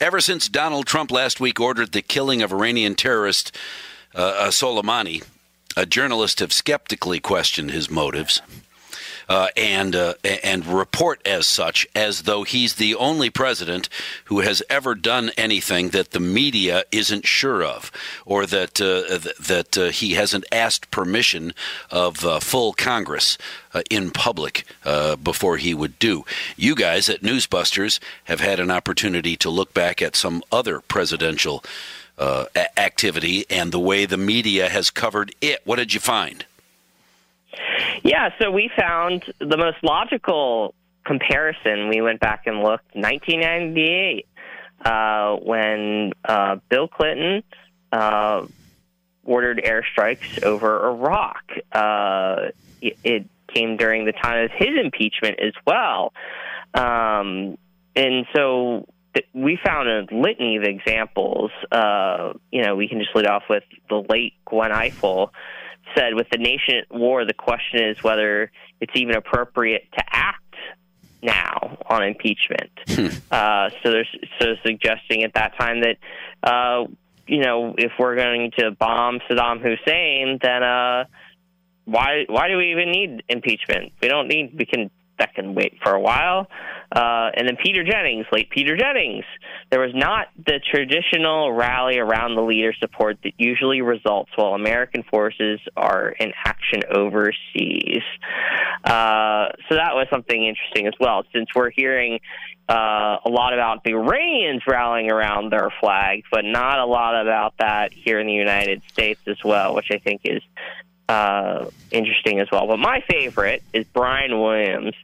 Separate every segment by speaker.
Speaker 1: Ever since Donald Trump last week ordered the killing of Iranian terrorist uh, uh, Soleimani, a journalist have skeptically questioned his motives uh, and uh, and report as such, as though he's the only president who has ever done anything that the media isn't sure of, or that uh, th- that uh, he hasn't asked permission of uh, full Congress uh, in public before he would do. You guys at Newsbusters have had an opportunity to look back at some other presidential. activity and the way the media has covered it. What did you find?
Speaker 2: Yeah, so we found the most logical comparison. We went back and looked 1998 uh, when uh, Bill Clinton uh, ordered airstrikes over Iraq. Uh, it, it, came during the time of his impeachment as well. Um, and so th- we found a litany of examples. Uh, you know, we can just lead off with the late Gwen Ifill said, with the nation at war, the question is whether it's even appropriate to act now on impeachment. Hmm. uh, so there's so suggesting at that time that uh, you know if we're going to bomb Saddam Hussein, then uh, why why do we even need impeachment? We don't need. We can that can wait for a while. Uh, and then Peter Jennings, late Peter Jennings. There was not the traditional rally around the leader support that usually results while American forces are in action overseas. Uh, so that was something interesting as well, since we're hearing uh, a lot about the Iranians rallying around their flag, but not a lot about that here in the United States as well, which I think is uh, interesting as well. But my favorite is Brian Williams,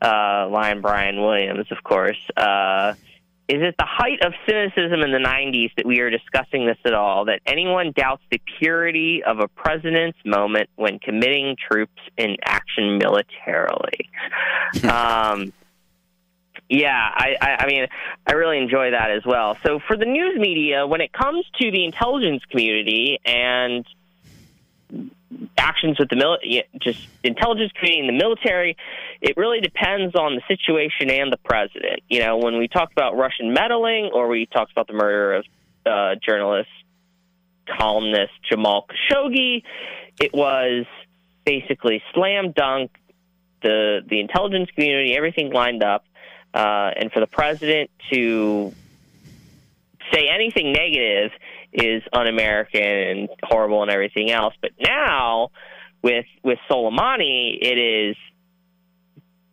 Speaker 2: uh, Lion Brian Williams, of course. Uh, is it the height of cynicism in the 90s that we are discussing this at all? That anyone doubts the purity of a president's moment when committing troops in action militarily? um, yeah, I, I, I mean, I really enjoy that as well. So for the news media, when it comes to the intelligence community and actions with the military, just intelligence community and the military, it really depends on the situation and the president. You know, when we talk about Russian meddling or we talked about the murder of uh, journalist, columnist Jamal Khashoggi, it was basically slam dunk. The the intelligence community, everything lined up, uh, and for the president to say anything negative is un-American and horrible and everything else. But now, with with Soleimani, it is,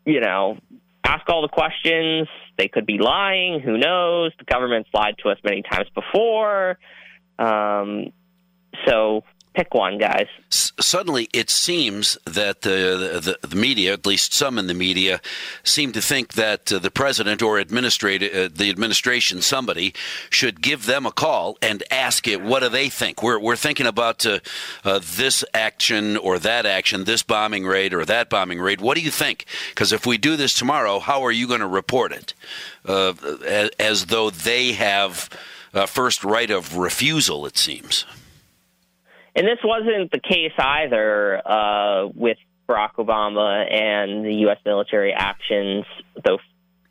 Speaker 2: you know, ask all the questions. They could be lying. Who knows? The government's lied to us many times before. Um, so pick one, guys.
Speaker 1: S- suddenly, it seems that the, the, the media, at least some in the media, seem to think that uh, the president or administrate uh, the administration, somebody, should give them a call and ask it. What do they think? We're we're thinking about uh, uh this action or that action, this bombing raid or that bombing raid. What do you think? Because if we do this tomorrow, how are you going to report it? Uh, as, as, though they have first right of refusal, it seems.
Speaker 2: And this wasn't the case either uh, with Barack Obama and the U.S. military actions, though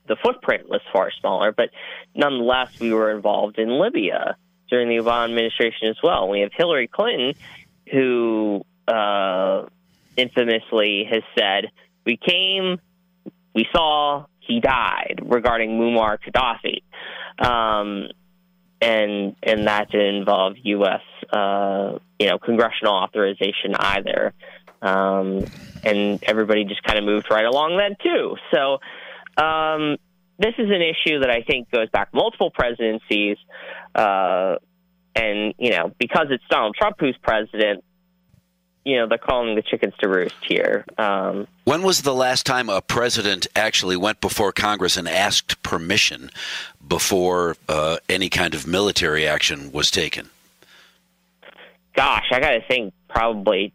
Speaker 2: the footprint was far smaller. But nonetheless, we were involved in Libya during the Obama administration as well. We have Hillary Clinton, who uh, infamously has said, We came, we saw, he died, regarding Muammar Gaddafi. Um, and and that didn't involve U.S. Uh, you know congressional authorization either, um, and everybody just kind of moved right along then too. So um, this is an issue that I think goes back multiple presidencies, uh, and you know because it's Donald Trump who's president, you know they're calling the chickens to roost here. Um,
Speaker 1: when was the last time a president actually went before Congress and asked permission before uh, any kind of military action was taken?
Speaker 2: Gosh, I got to think. Probably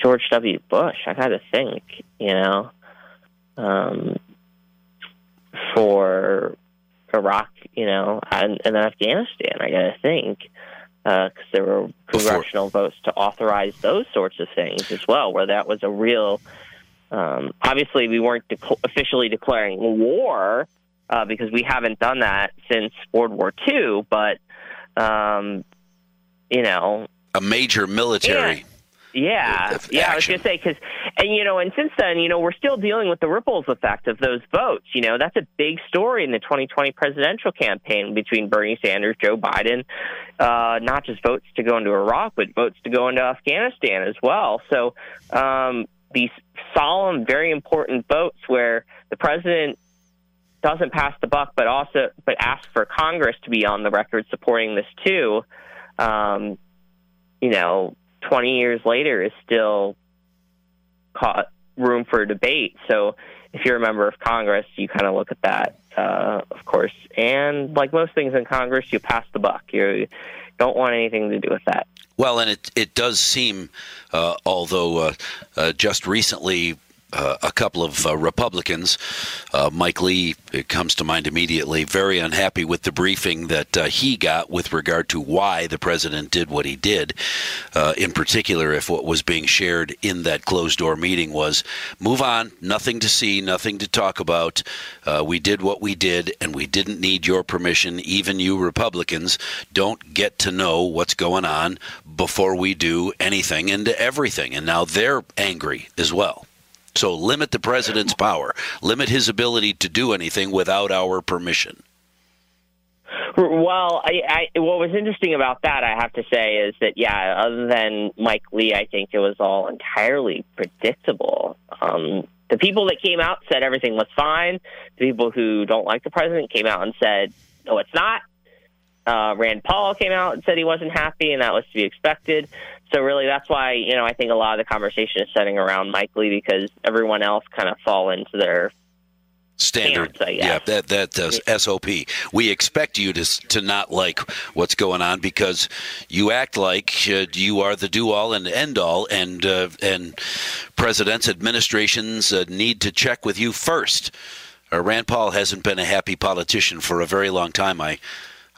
Speaker 2: George W. Bush. I got to think. You know, um, for Iraq, you know, and, and Afghanistan. I got to think because uh, there were congressional Before. votes to authorize those sorts of things as well, where that was a real. Um, obviously, we weren't de- officially declaring war uh, because we haven't done that since World War II. But um, you know,
Speaker 1: a major military.
Speaker 2: Yeah, yeah. I was gonna say because, and you know, and since then, you know, we're still dealing with the ripples effect of those votes. You know, that's a big story in the 2020 presidential campaign between Bernie Sanders, Joe Biden. Uh, not just votes to go into Iraq, but votes to go into Afghanistan as well. So um, these solemn, very important votes where the president doesn't pass the buck, but also but asks for Congress to be on the record supporting this too. Um, you know, 20 years later is still caught room for debate. So if you're a member of Congress, you kind of look at that, uh, of course. And like most things in Congress, you pass the buck. You don't want anything to do with that.
Speaker 1: Well, and it it does seem, uh, although uh, uh just recently uh, a couple of uh, Republicans. Uh, Mike Lee it comes to mind immediately, very unhappy with the briefing that uh, he got with regard to why the president did what he did. Uh, in particular, if what was being shared in that closed door meeting was move on, nothing to see, nothing to talk about. We did what we did, and we didn't need your permission. Even you Republicans don't get to know what's going on before we do anything and everything. And now they're angry as well. So limit the president's power, limit his ability to do anything without our permission.
Speaker 2: Well, I, I, what was interesting about that, I have to say, is that yeah, other than Mike Lee, I think it was all entirely predictable. Um, the people that came out said everything was fine. The people who don't like the president came out and said, "No, it's not." Uh, Rand Paul came out and said he wasn't happy, and that was to be expected. So really, that's why you know I think a lot of the conversation is centering around Mike Lee because everyone else kind of fall into their
Speaker 1: standard. yeah, that that uh, SOP. We expect you to to not like what's going on because you act like uh, you are the do all and end all, and uh, and presidents, administrations uh, need to check with you first. Uh, Rand Paul hasn't been a happy politician for a very long time. I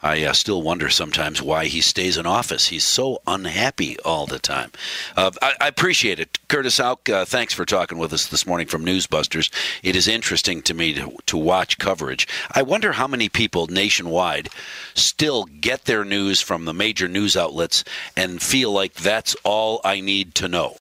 Speaker 1: I uh, still wonder sometimes why he stays in office. He's so unhappy all the time. Uh, I, I, appreciate it. Curtis Houck, uh, thanks for talking with us this morning from Newsbusters. It is interesting to me to, to watch coverage. I wonder how many people nationwide still get their news from the major news outlets and feel like that's all I need to know.